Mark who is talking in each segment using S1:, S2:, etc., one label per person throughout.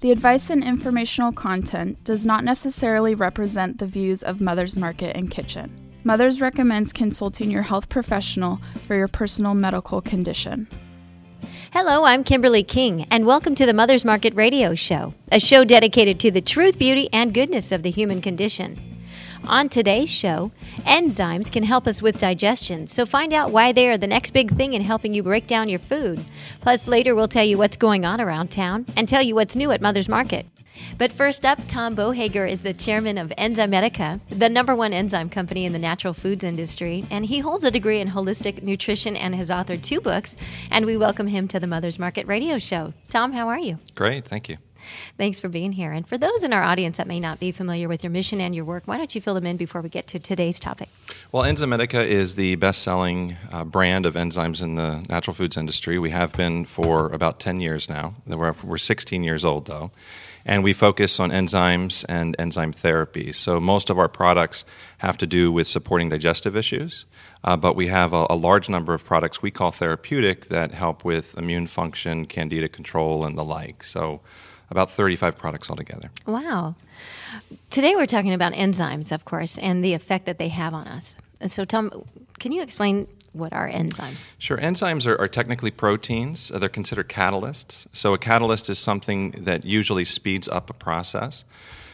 S1: The advice and informational content does not necessarily represent the views of Mother's Market and Kitchen. Mother's recommends consulting your health professional for your personal medical condition.
S2: Hello, I'm Kimberly King, and welcome to the Mother's Market Radio Show, a show dedicated to the truth, beauty, and goodness of the human condition. On today's show, enzymes can help us with digestion, so find out why they are the next big thing in helping you break down your food. Plus, later we'll tell you what's going on around town and tell you what's new at Mother's Market. But first up, Tom Bohager is the chairman of Enzymedica, the number one enzyme company in the natural foods industry, and he holds a degree in holistic nutrition and has authored two books. And we welcome him to the Mother's Market Radio Show. Tom, how are you?
S3: Great, thank you.
S2: Thanks for being here. And for those in our audience that may not be familiar with your mission and your work, why don't you fill them in before we get to today's topic?
S3: Well, Enzymedica is the best selling uh, brand of enzymes in the natural foods industry. We have been for about 10 years now. We're, we're 16 years old, though. And we focus on enzymes and enzyme therapy. So most of our products have to do with supporting digestive issues, uh, but we have a, a, large number of products we call therapeutic that help with immune function, candida control, and the like. So about 35 products altogether.
S2: Wow. Today we're talking about enzymes, of course, and the effect that they have on us. So, Tom, can you explain what are enzymes?
S3: Sure. Enzymes are, are, technically proteins. Uh, they're considered catalysts. So, a catalyst is something that usually speeds up a process.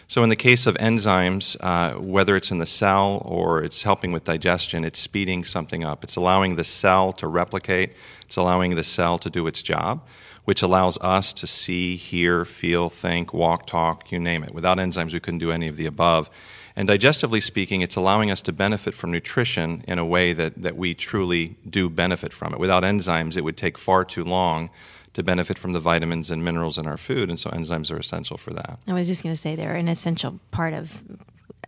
S3: So, in the case of enzymes, uh, whether it's in the cell or it's helping with digestion, it's speeding something up. It's allowing the cell to replicate, it's allowing the cell to do its job which allows us to see, hear, feel, think, walk, talk, you name it. Without enzymes, we couldn't do any of the above. And digestively speaking, it's allowing us to benefit from nutrition in a way that, that we truly do benefit from it. Without enzymes, it would take far too long to benefit from the vitamins and minerals in our food, and so enzymes are essential for that.
S2: I was just going to say they're an essential part of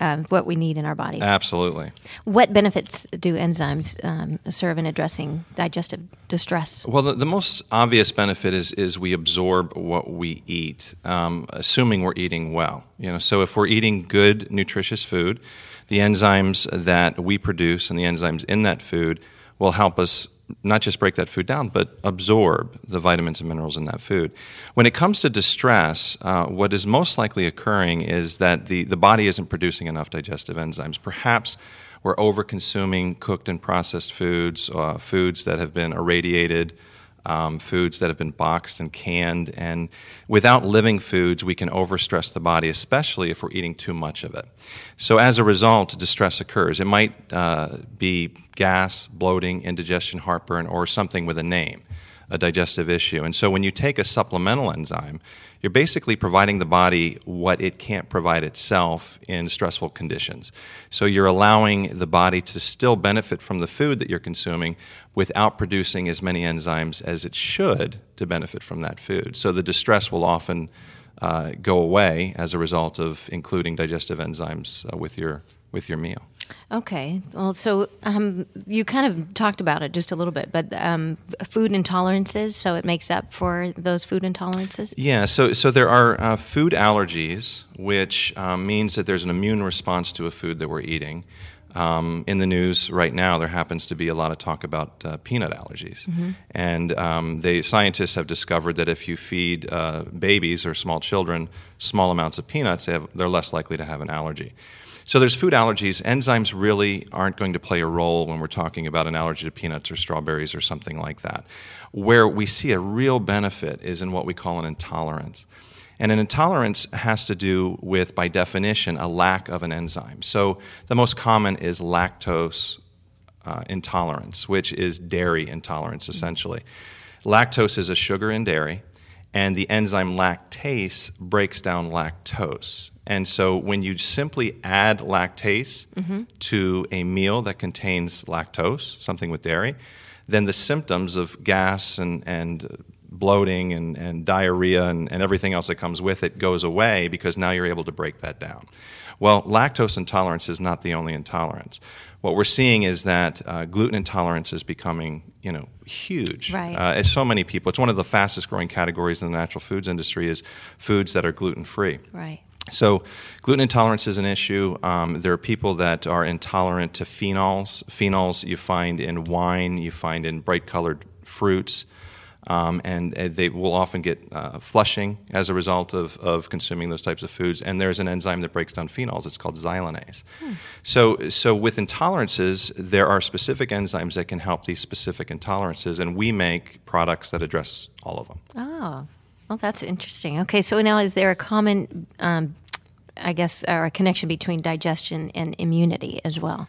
S2: um, what we need in our bodies.
S3: Absolutely.
S2: What benefits do enzymes um, serve in addressing digestive distress?
S3: Well, the, the, most obvious benefit is is we absorb what we eat, um, assuming we're eating well. You know, so if we're eating good, nutritious food, the enzymes that we produce and the enzymes in that food will help us not just break that food down, but absorb the vitamins and minerals in that food. When it comes to distress, uh, what is most likely occurring is that the, the body isn't producing enough digestive enzymes. Perhaps we're over consuming cooked and processed foods, uh, foods that have been irradiated um, foods that have been boxed and canned. And without living foods, we can overstress the body, especially if we're eating too much of it. So as a result, distress occurs. It might uh, be gas, bloating, indigestion, heartburn, or something with a name, a digestive issue. And so when you take a supplemental enzyme, you're basically providing the body what it can't provide itself in stressful conditions. So you're allowing the body to still benefit from the food that you're consuming without producing as many enzymes as it should to benefit from that food. So the distress will often uh, go away as a result of including digestive enzymes uh, with your with your meal.
S2: Okay. Well, so um, you kind of talked about it just a little bit, but um, food intolerances, so it makes up for those food intolerances?
S3: Yeah, so, so there are uh, food allergies, which um, means that there's an immune response to a food that we're eating. Um, in the news right now, there happens to be a lot of talk about uh, peanut allergies. Mm-hmm. And um, they, scientists have discovered that if you feed uh, babies or small children small amounts of peanuts, they have, they're less likely to have an allergy. So there's food allergies. Enzymes really aren't going to play a role when we're talking about an allergy to peanuts or strawberries or something like that. Where we see a real benefit is in what we call an intolerance. And an intolerance has to do with, by definition, a lack of an enzyme. So the most common is lactose uh, intolerance, which is dairy intolerance, essentially. Lactose is a sugar in dairy, and the enzyme lactase breaks down lactose. And so when you simply add lactase mm-hmm. to a meal that contains lactose, something with dairy, then the symptoms of gas and, and bloating and, and diarrhea and, and everything else that comes with it goes away because now you're able to break that down. Well, lactose intolerance is not the only intolerance. What we're seeing is that uh, gluten intolerance is becoming, you know, huge.
S2: Right.
S3: Uh, so many people. It's one of the fastest growing categories in the natural foods industry is foods that are gluten free.
S2: Right.
S3: So, gluten intolerance is an issue. Um, there are people that are intolerant to phenols. Phenols you find in wine, you find in bright colored fruits. Um, and uh, they will often get uh, flushing as a result of, of consuming those types of foods. And there's an enzyme that breaks down phenols. It's called xylanase. Hmm. So, so with intolerances, there are specific enzymes that can help these specific intolerances, and we make products that address all of them.
S2: Oh, well, that's interesting. Okay, so now is there a common, um, I guess, or a connection between digestion and immunity as well?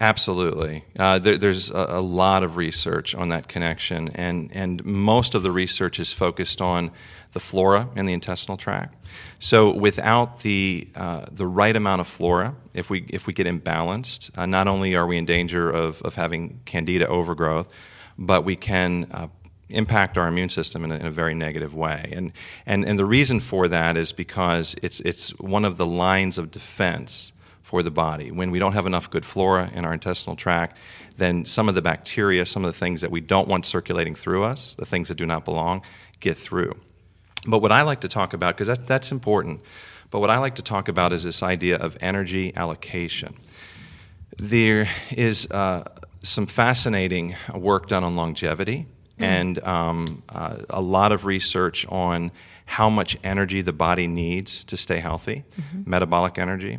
S3: Absolutely. Uh, there, there's a, a, lot of research on that connection, and, and most of the research is focused on the flora in the intestinal tract. So, without the, uh, the right amount of flora, if we, if we get imbalanced, uh, not only are we in danger of, of having candida overgrowth, but we can uh, impact our immune system in a, in a, very negative way. And, and, and the reason for that is because it's, it's one of the lines of defense for the body. When we don't have enough good flora in our intestinal tract, then some of the bacteria, some of the things that we don't want circulating through us, the things that do not belong, get through. But what I like to talk about, because that, that's important, but what I like to talk about is this idea of energy allocation. There is uh, some fascinating work done on longevity mm. and um, uh, a lot of research on how much energy the body needs to stay healthy, mm-hmm. metabolic energy.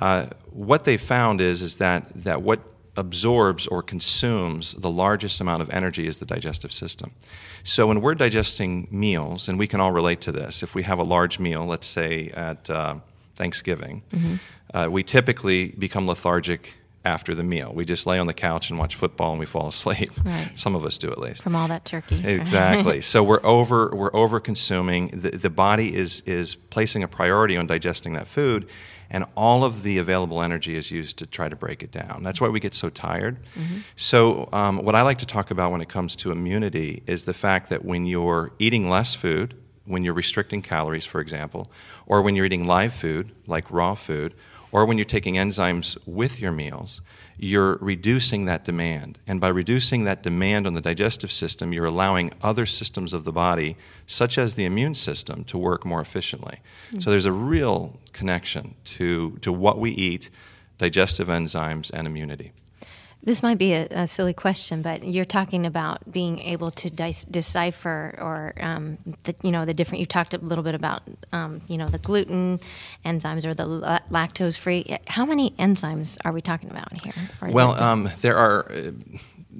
S3: Uh, what they found is, is that, that what absorbs or consumes the largest amount of energy is the digestive system. So when we're digesting meals, and we can all relate to this, if we have a large meal, let's say at uh, Thanksgiving, mm-hmm. uh, we typically become lethargic after the meal. We just lay on the couch and watch football and we fall asleep. Right. Some of us do at least.
S2: From all that turkey.
S3: Exactly. so we're over we're over consuming. The, the body is is placing a priority on digesting that food and all of the available energy is used to try to break it down. That's why we get so tired. Mm-hmm. So, um, what I like to talk about when it comes to immunity is the fact that when you're eating less food, when you're restricting calories, for example, or when you're eating live food, like raw food, or when you're taking enzymes with your meals, you're reducing that demand. And by reducing that demand on the digestive system, you're allowing other systems of the body, such as the immune system, to work more efficiently. Mm-hmm. So there's a real connection to, to what we eat, digestive enzymes, and immunity.
S2: This might be a, a, silly question, but you're talking about being able to dis- decipher, or um, the, you know, the different. You talked a little bit about, um, you know, the gluten enzymes or the lactose free. How many enzymes are we talking about here?
S3: well, um, there are. Uh,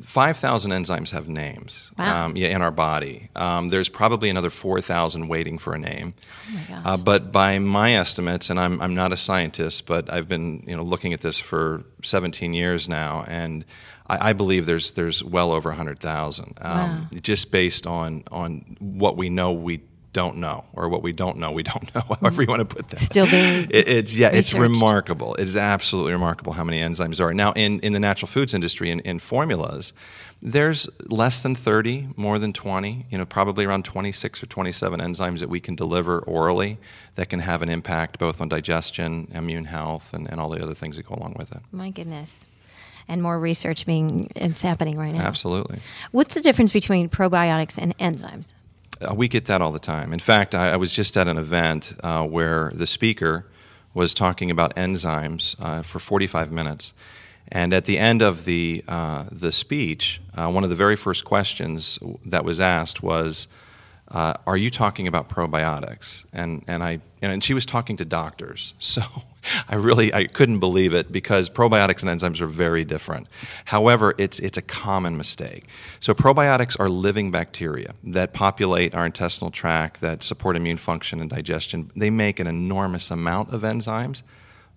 S3: 5,000 enzymes have names wow. um, yeah, in our body. Um, there's probably another 4,000 waiting for a name.
S2: Oh uh,
S3: but by my estimates, and I'm, I'm not a scientist, but I've been you know, looking at this for 17 years now, and I, I believe there's, there's well over 100,000, um, wow. just based on, on what we know we don't know, or what we don't know, we don't know. However mm-hmm. you want to put that.
S2: Still being
S3: it, it's yeah, researched. it's remarkable. It is absolutely remarkable how many enzymes are now in in the natural foods industry in, in formulas. There's less than 30, more than 20, you know, probably around 26 or 27 enzymes that we can deliver orally that can have an impact both on digestion, immune health, and, and all the other things that go along with it.
S2: My goodness and more research being it's happening right now.
S3: Absolutely.
S2: What's the difference between probiotics and enzymes?
S3: Uh, we get that all the time. In fact, I, I was just at an event uh, where the speaker was talking about enzymes uh, for 45 minutes. And at the end of the, uh, the speech, uh, one of the very first questions that was asked was, uh, Are you talking about probiotics? And, and, I, and she was talking to doctors. So I really I couldn't believe it because probiotics and enzymes are very different. However, it's it's a common mistake. So probiotics are living bacteria that populate our intestinal tract that support immune function and digestion. They make an enormous amount of enzymes,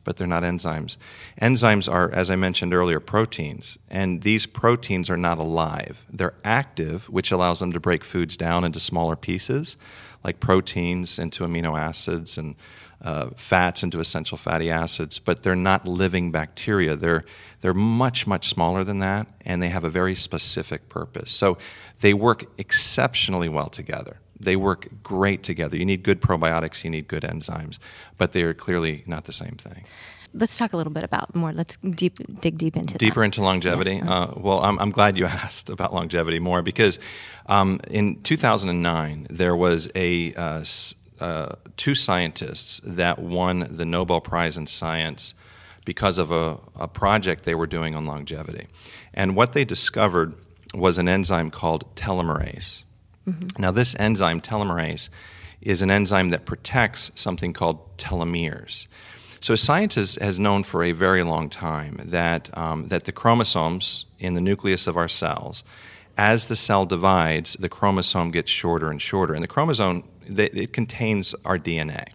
S3: but they're not enzymes. Enzymes are as I mentioned earlier proteins, and these proteins are not alive. They're active, which allows them to break foods down into smaller pieces like proteins into amino acids and uh, fats into essential fatty acids, but they're not living bacteria. They're, they're much, much smaller than that, and they have a very specific purpose. So they work exceptionally well together. They work great together. You need good probiotics, you need good enzymes, but they are clearly not the same thing.
S2: Let's talk a little bit about more. Let's deep dig deep into
S3: deeper
S2: that.
S3: into longevity. Yeah. Uh, well, I'm, I'm, glad you asked about longevity more because um, in 2009 there was a uh, uh, two scientists that won the Nobel Prize in Science because of a, a project they were doing on longevity. And what they discovered was an enzyme called telomerase. Mm-hmm. Now, this enzyme, telomerase, is an enzyme that protects something called telomeres. So, science has, has known for a very long time that, um, that the chromosomes in the nucleus of our cells, as the cell divides, the chromosome gets shorter and shorter. And the chromosome, it contains our DNA.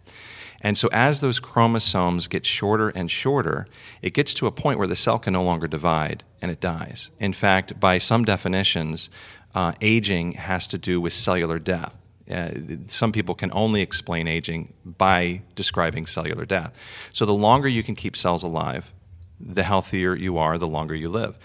S3: And so, as those chromosomes get shorter and shorter, it gets to a point where the cell can no longer divide and it dies. In fact, by some definitions, uh, aging has to do with cellular death. Uh, some people can only explain aging by describing cellular death. So, the longer you can keep cells alive, the healthier you are, the longer you live.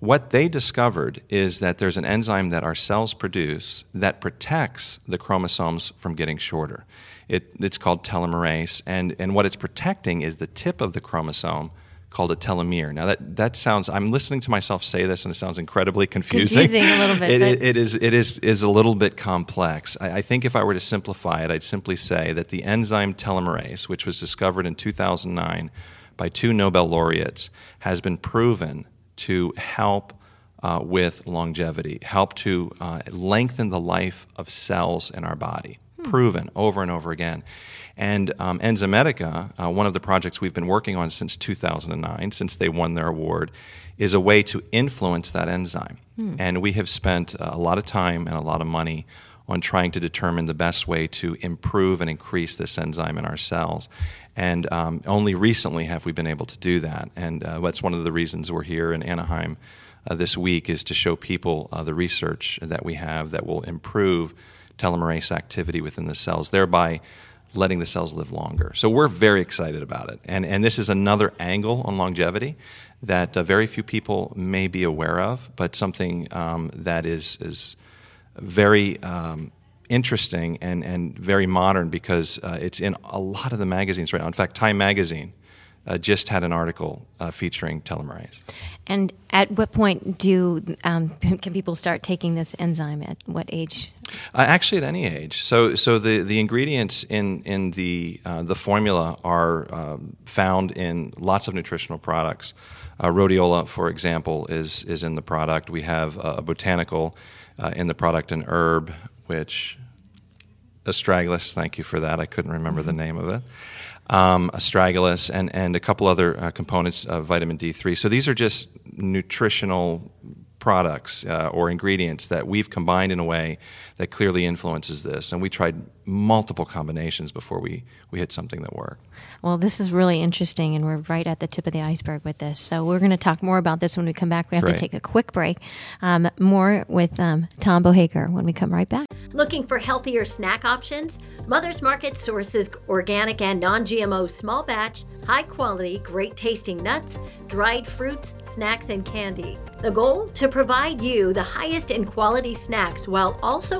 S3: What they discovered is that there's an enzyme that our cells produce that protects the chromosomes from getting shorter. It, it's called telomerase, and, and what it's protecting is the tip of the chromosome called a telomere. Now that that sounds I'm listening to myself say this and it sounds incredibly confusing.
S2: Confusing a little bit.
S3: it, it, it is it is is a little bit complex. I, I, think if I were to simplify it, I'd simply say that the enzyme telomerase, which was discovered in 2009 by two Nobel laureates, has been proven to help uh, with longevity, help to uh, lengthen the life of cells in our body proven over and over again. And um, Enzymedica, uh, one of the projects we've been working on since 2009, since they won their award, is a way to influence that enzyme. Hmm. And we have spent a lot of time and a lot of money on trying to determine the best way to improve and increase this enzyme in our cells. And um, only recently have we been able to do that. And uh, that's one of the reasons we're here in Anaheim uh, this week is to show people uh, the research that we have that will improve telomerase activity within the cells, thereby letting the cells live longer. So we're very excited about it. And, and this is another angle on longevity that uh, very few people may be aware of, but something um, that is, is very um, interesting and, and very modern because uh, it's in a lot of the magazines right now. In fact, Time Magazine uh, just had an article uh, featuring telomerase.
S2: And at what point do um, can people start taking this enzyme? At what age?
S3: Uh, actually, at any age. So, so the, the ingredients in in the uh, the formula are um, found in lots of nutritional products. Uh, rhodiola, for example, is is in the product. We have a botanical uh, in the product, an herb, which astragalus. Thank you for that. I couldn't remember the name of it um, astragalus, and, and a couple other uh, components of vitamin D3. So these are just nutritional products uh, or ingredients that we've combined in a way that clearly influences this. And we tried multiple combinations before we, we hit something that worked.
S2: Well, this is really interesting, and we're right at the tip of the iceberg with this. So we're going to talk more about this when we come back. We have Great. to take a quick break. Um, more with um, Tom Bohager when we come right back.
S4: Looking for healthier snack options? Mother's Market sources organic and non GMO small batch, high quality, great tasting nuts, dried fruits, snacks, and candy. The goal? To provide you the highest in quality snacks while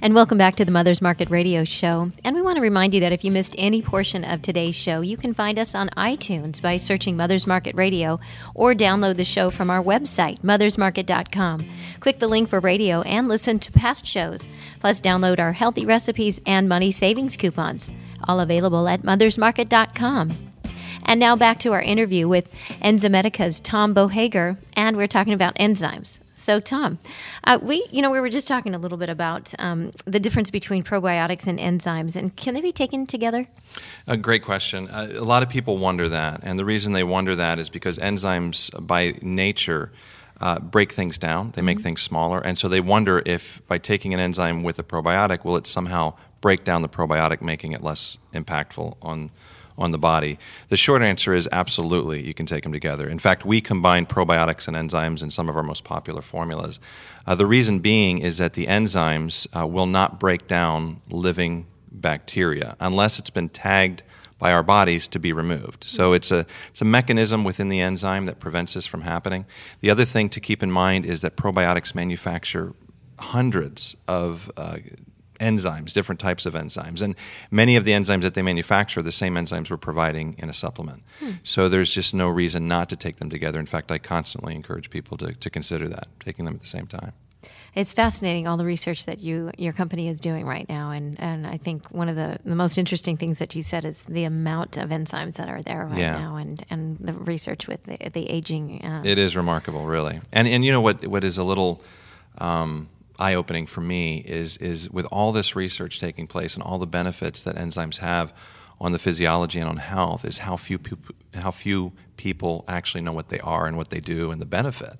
S2: And welcome back to the Mother's Market Radio Show. And we want to remind you that if you missed any portion of today's show, you can find us on iTunes by searching Mother's Market Radio or download the show from our website, mothersmarket.com. Click the link for radio and listen to past shows. Plus, download our healthy recipes and money savings coupons, all available at mothersmarket.com. And now back to our interview with Enzymedica's Tom Bohager, and we're talking about enzymes. So, Tom, uh, we you know we were just talking a little bit about um, the difference between probiotics and enzymes, and can they be taken together?
S3: A great question. Uh, a lot of people wonder that, and the reason they wonder that is because enzymes, by nature, uh, break things down. They make mm-hmm. things smaller, and so they wonder if by taking an enzyme with a probiotic, will it somehow break down the probiotic, making it less impactful on on the body? The short answer is absolutely, you can take them together. In fact, we combine probiotics and enzymes in some of our most popular formulas. Uh, the reason being is that the enzymes uh, will not break down living bacteria unless it's been tagged by our bodies to be removed. So it's a, it's a mechanism within the enzyme that prevents this from happening. The other thing to keep in mind is that probiotics manufacture hundreds of uh, enzymes, different types of enzymes. And many of the enzymes that they manufacture are the same enzymes we're providing in a supplement. Hmm. So there's just no reason not to take them together. In fact, I constantly encourage people to, to consider that, taking them at the same time.
S2: It's fascinating all the research that you your company is doing right now, and, and I think one of the, the most interesting things that you said is the amount of enzymes that are there right yeah. now, and, and the research with the, the aging.
S3: Uh, it is remarkable, really, and and you know what what is a little. Um, eye opening for me is is with all this research taking place and all the benefits that enzymes have on the physiology and on health is how few people, how few people actually know what they are and what they do and the benefit.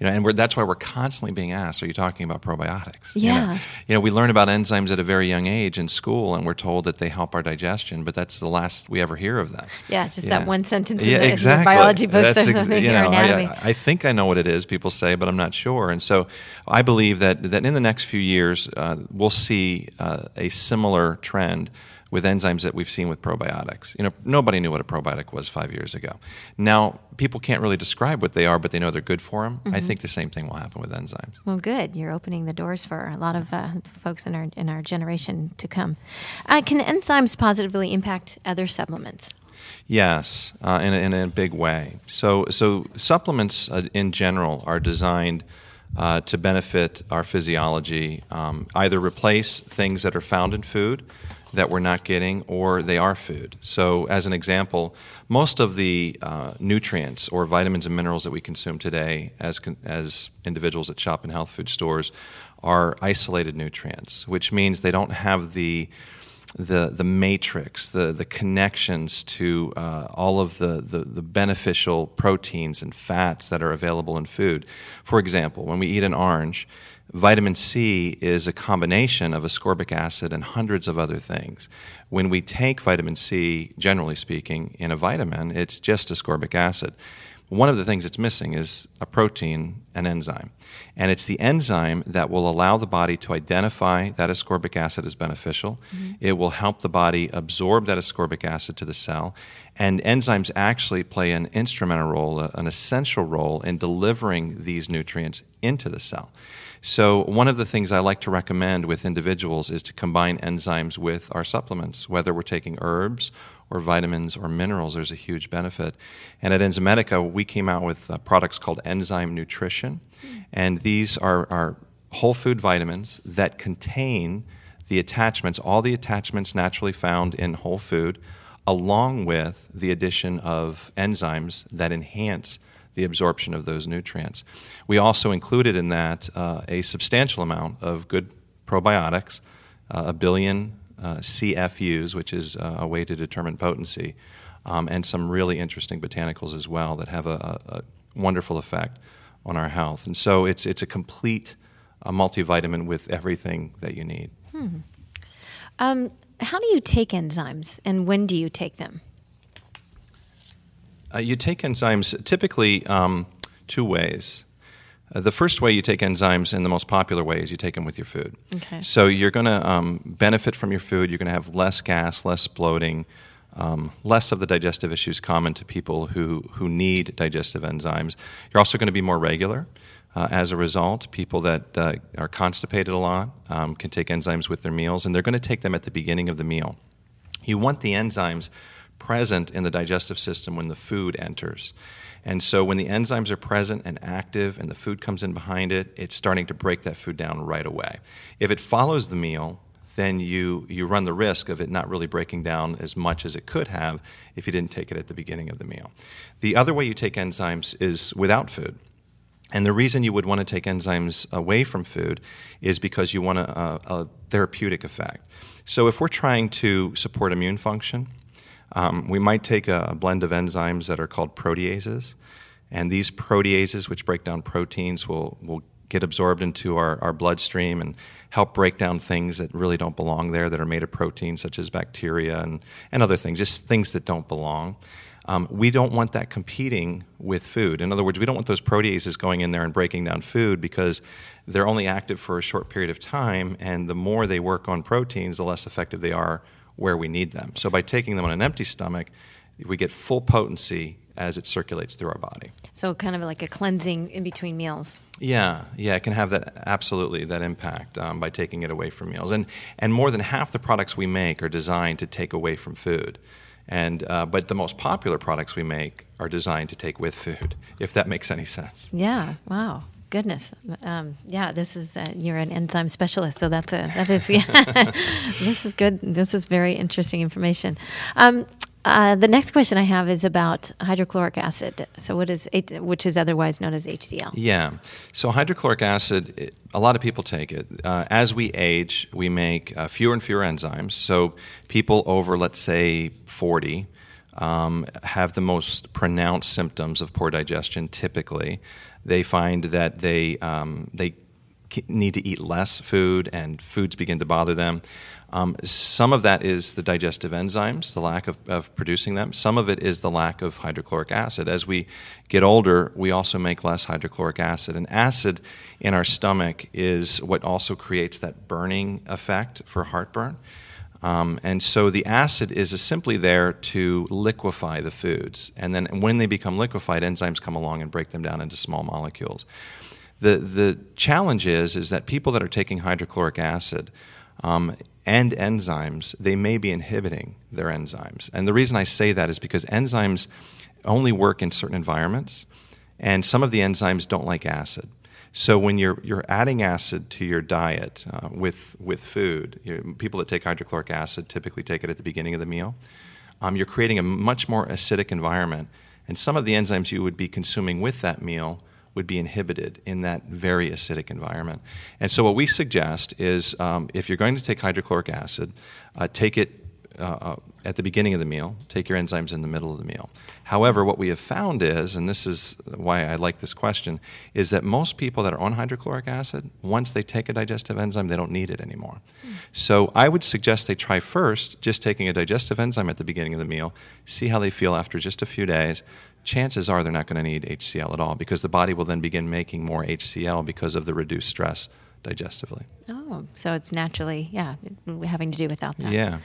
S3: You know, and that's why we're constantly being asked, "Are you talking about probiotics?"
S2: Yeah.
S3: You know, you know, we learn about enzymes at a very young age in school, and we're told that they help our digestion, but that's the last we ever hear of them.
S2: Yeah, just yeah. that one sentence in, the, exactly. in biology books that's or something. Ex- you know.
S3: I, I, think I know what it is. People say, but I'm not sure. And so, I believe that that in the next few years, uh, we'll see uh, a similar trend with enzymes that we've seen with probiotics. You know, nobody knew what a probiotic was five years ago. Now, people can't really describe what they are, but they know they're good for them. Mm-hmm. I think the same thing will happen with enzymes.
S2: Well, good. You're opening the doors for a lot of uh, folks in our in our generation to come. Uh, can enzymes positively impact other supplements?
S3: Yes, uh, in, a, in a big way. So, so supplements uh, in general are designed. Uh, to benefit our physiology, um, either replace things that are found in food, that we're not getting, or they are food. So, as an example, most of the uh, nutrients or vitamins and minerals that we consume today as, con- as individuals that shop in health food stores are isolated nutrients, which means they don't have the the, the matrix, the, the connections to uh, all of the, the, the, beneficial proteins and fats that are available in food. For example, when we eat an orange, Vitamin C is a combination of ascorbic acid and hundreds of other things. When we take vitamin C, generally speaking, in a vitamin, it's just ascorbic acid. One of the things it's missing is a protein, an enzyme. And it's the enzyme that will allow the body to identify that ascorbic acid as beneficial. Mm-hmm. It will help the body absorb that ascorbic acid to the cell. And enzymes actually play an instrumental role, an essential role in delivering these nutrients into the cell. So, one of the things I like to recommend with individuals is to combine enzymes with our supplements, whether we're taking herbs or vitamins or minerals, there's a huge benefit. And at Enzymedica, we came out with uh, products called Enzyme Nutrition, and these are, are whole food vitamins that contain the attachments, all the attachments naturally found in whole food, along with the addition of enzymes that enhance the absorption of those nutrients. We also included in that uh, a substantial amount of good probiotics, uh, a billion uh, CFUs, which is uh, a way to determine potency, um, and some really interesting botanicals as well that have a, a, wonderful effect on our health. And so it's, it's a complete a multivitamin with everything that you need. Hmm.
S2: Um, how do you take enzymes and when do you take them?
S3: Uh, you take enzymes typically um, two ways. Uh, the first way you take enzymes, and the most popular way, is you take them with your food.
S2: Okay.
S3: So you're going to um, benefit from your food. You're going to have less gas, less bloating, um, less of the digestive issues common to people who, who need digestive enzymes. You're also going to be more regular. Uh, as a result, people that uh, are constipated a lot um, can take enzymes with their meals, and they're going to take them at the beginning of the meal. You want the enzymes present in the digestive system when the food enters. And so when the enzymes are present and active and the food comes in behind it, it's starting to break that food down right away. If it follows the meal, then you, you run the risk of it not really breaking down as much as it could have if you didn't take it at the beginning of the meal. The other way you take enzymes is without food. And the reason you would want to take enzymes away from food is because you want a, a, therapeutic effect. So if we're trying to support immune function, um, we might take a, blend of enzymes that are called proteases, and these proteases, which break down proteins, will, will get absorbed into our, our bloodstream and help break down things that really don't belong there that are made of protein, such as bacteria and, and other things, just things that don't belong. Um, we don't want that competing with food. In other words, we don't want those proteases going in there and breaking down food because they're only active for a short period of time, and the more they work on proteins, the less effective they are where we need them. So by taking them on an empty stomach, we get full potency as it circulates through our body.
S2: So kind of like a cleansing in between meals.
S3: Yeah, yeah, it can have that absolutely that impact um, by taking it away from meals, and and more than half the products we make are designed to take away from food. And, uh, but the most popular products we make are designed to take with food, if that makes any sense.
S2: Yeah. Wow. Goodness. Um, yeah. This is uh, you're an enzyme specialist, so that's a that is yeah. this is good. This is very interesting information. Um, uh, the next question I have is about hydrochloric acid. So, what is which is otherwise known as HCl?
S3: Yeah. So, hydrochloric acid. It, a lot of people take it. Uh, as we age, we make uh, fewer and fewer enzymes. So, people over, let's say, 40 um, have the most pronounced symptoms of poor digestion. Typically, they find that they um, they need to eat less food, and foods begin to bother them. Um, some of that is the digestive enzymes, the lack of, of, producing them. Some of it is the lack of hydrochloric acid. As we get older, we also make less hydrochloric acid. And acid in our stomach is what also creates that burning effect for heartburn. Um, and so the acid is simply there to liquefy the foods. And then when they become liquefied, enzymes come along and break them down into small molecules. The, the challenge is, is that people that are taking hydrochloric acid, um, and enzymes, they may be inhibiting their enzymes. And the reason I say that is because enzymes only work in certain environments, and some of the enzymes don't like acid. So when you're, you're adding acid to your diet uh, with, with food, you people that take hydrochloric acid typically take it at the beginning of the meal. Um, you're creating a much more acidic environment, and some of the enzymes you would be consuming with that meal would be inhibited in that very acidic environment. And so, what we suggest is um, if you're going to take hydrochloric acid, uh, take it uh, uh, at the beginning of the meal, take your enzymes in the middle of the meal. However, what we have found is, and this is why I like this question, is that most people that are on hydrochloric acid, once they take a digestive enzyme, they don't need it anymore. Mm. So I would suggest they try first just taking a digestive enzyme at the beginning of the meal, see how they feel after just a few days, chances are they're not going to need HCl at all because the body will then begin making more HCl because of the reduced stress digestively.
S2: Oh, so it's naturally, yeah, having to do without that.
S3: Yeah.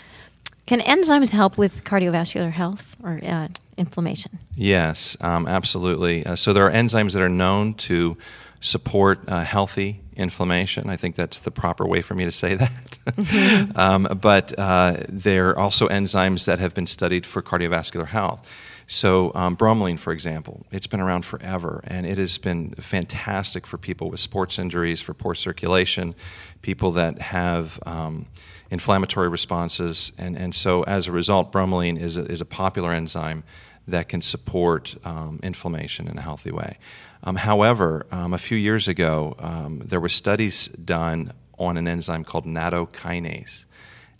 S2: Can enzymes help with cardiovascular health or uh, inflammation?
S3: Yes, um, absolutely. Uh, so there are enzymes that are known to support uh, healthy inflammation. I think that's the proper way for me to say that. Mm-hmm. um, but uh, there are also enzymes that have been studied for cardiovascular health. So, um, bromelain, for example, it's been around forever, and it has been fantastic for people with sports injuries, for poor circulation, people that have um, inflammatory responses. And, and so, as a result, bromelain is a, is a popular enzyme that can support um, inflammation in a healthy way. Um, however, um, a few years ago, um, there were studies done on an enzyme called nattokinase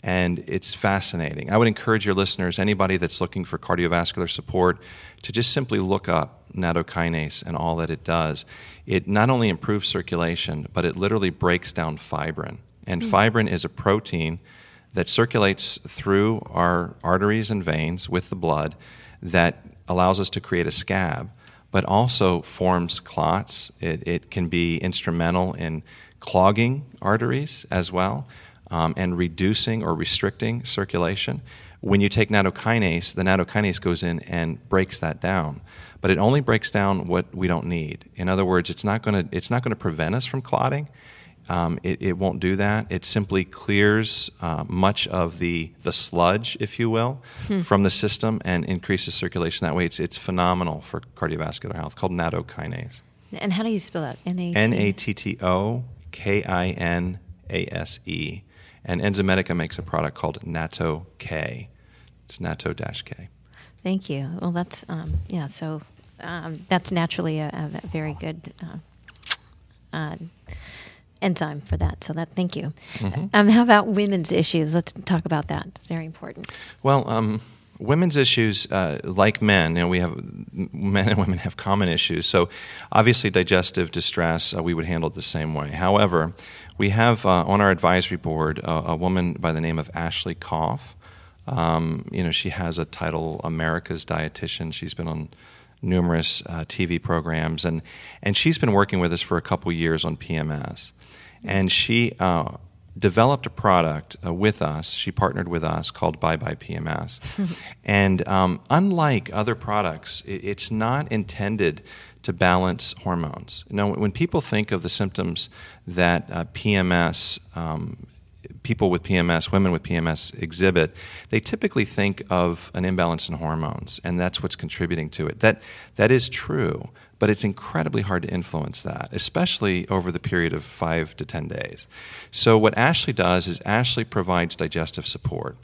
S3: and it's fascinating. I would encourage your listeners, anybody that's looking for cardiovascular support, to just simply look up nattokinase and all that it does. It not only improves circulation, but it literally breaks down fibrin. And mm. fibrin is a protein that circulates through our arteries and veins with the blood that allows us to create a scab, but also forms clots. It, it can be instrumental in clogging arteries as well um, and reducing or restricting circulation. When you take nattokinase, the nattokinase goes in and breaks that down. But it only breaks down what we don't need. In other words, it's not going to it's not going to prevent us from clotting. Um, it, it, won't do that. It simply clears uh, much of the, the sludge, if you will, hmm. from the system and increases circulation that way. It's, it's phenomenal for cardiovascular health, called nattokinase.
S2: And how do you spell that?
S3: N A T T O K I N A S E. And Enzymedica makes a product called Natto K. It's Natto K.
S2: Thank you. Well, that's um, yeah. So um, that's naturally a, a very good uh, uh, enzyme for that. So that thank you. Mm-hmm. Um, how about women's issues? Let's talk about that. Very important.
S3: Well, um, women's issues, uh, like men, you know, we have men and women have common issues. So, obviously, digestive distress, uh, we would handle it the same way. However, we have uh, on our advisory board a woman by the name of Ashley Koff. Um, you know, she has a title, America's Dietitian. She's been on numerous uh, TV programs, and and she's been working with us for a couple years on PMS, and she uh, developed a product uh, with us. She partnered with us called Bye Bye PMS. and um, unlike other products, it, it's not intended to balance hormones. Now, when people think of the symptoms that uh, PMS, um, people with PMS, women with PMS exhibit, they typically think of an imbalance in hormones, and that's what's contributing to it. That, that is true but it's incredibly hard to influence that, especially over the period of five to 10 days. So, what Ashley does is Ashley provides digestive support,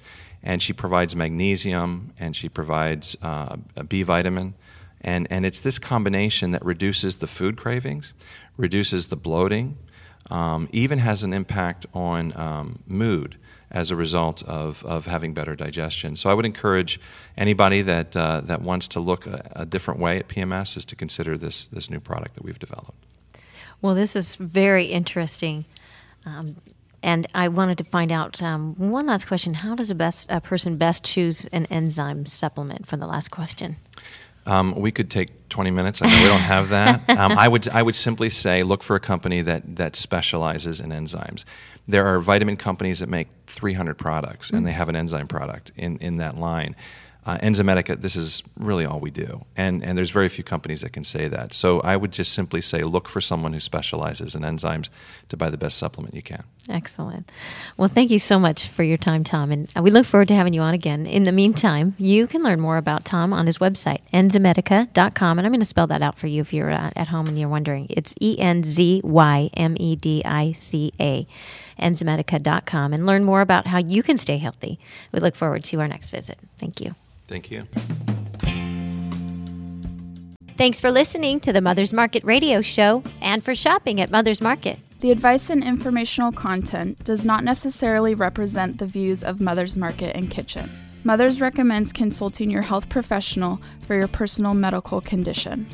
S3: and she provides magnesium and she provides uh, a B vitamin. And, and it's this combination that reduces the food cravings, reduces the bloating, um, even has an impact on um, mood as a result of, of having better digestion. So I would encourage anybody that, uh, that wants to look a, a, different way at PMS is to consider this, this new product that we've developed.
S2: Well, this is very interesting. Um, and I wanted to find out um, one last question: How does a best a person best choose an enzyme supplement? For the last question,
S3: um, we could take 20 minutes. I know we don't have that. Um, I would I would simply say look for a company that that specializes in enzymes there are vitamin companies that make 300 products and they have an enzyme product in, in that line. Uh, Enzymedica, this is really all we do. And, and there's very few companies that can say that. So I would just simply say look for someone who specializes in enzymes to buy the best supplement you can.
S2: Excellent. Well, thank you so much for your time, Tom. And we look forward to having you on again. In the meantime, you can learn more about Tom on his website, enzymedica.com. And I'm going to spell that out for you if you're at home and you're wondering. It's E N Z Y M E D I C A enzymedica.com and learn more about how you can stay healthy. We look forward to our next visit. Thank you.
S3: Thank you.
S2: Thanks for listening to the Mother's Market radio show and for shopping at Mother's Market.
S1: The advice and informational content does not necessarily represent the views of Mother's Market and Kitchen. Mothers recommends consulting your health professional for your personal medical condition.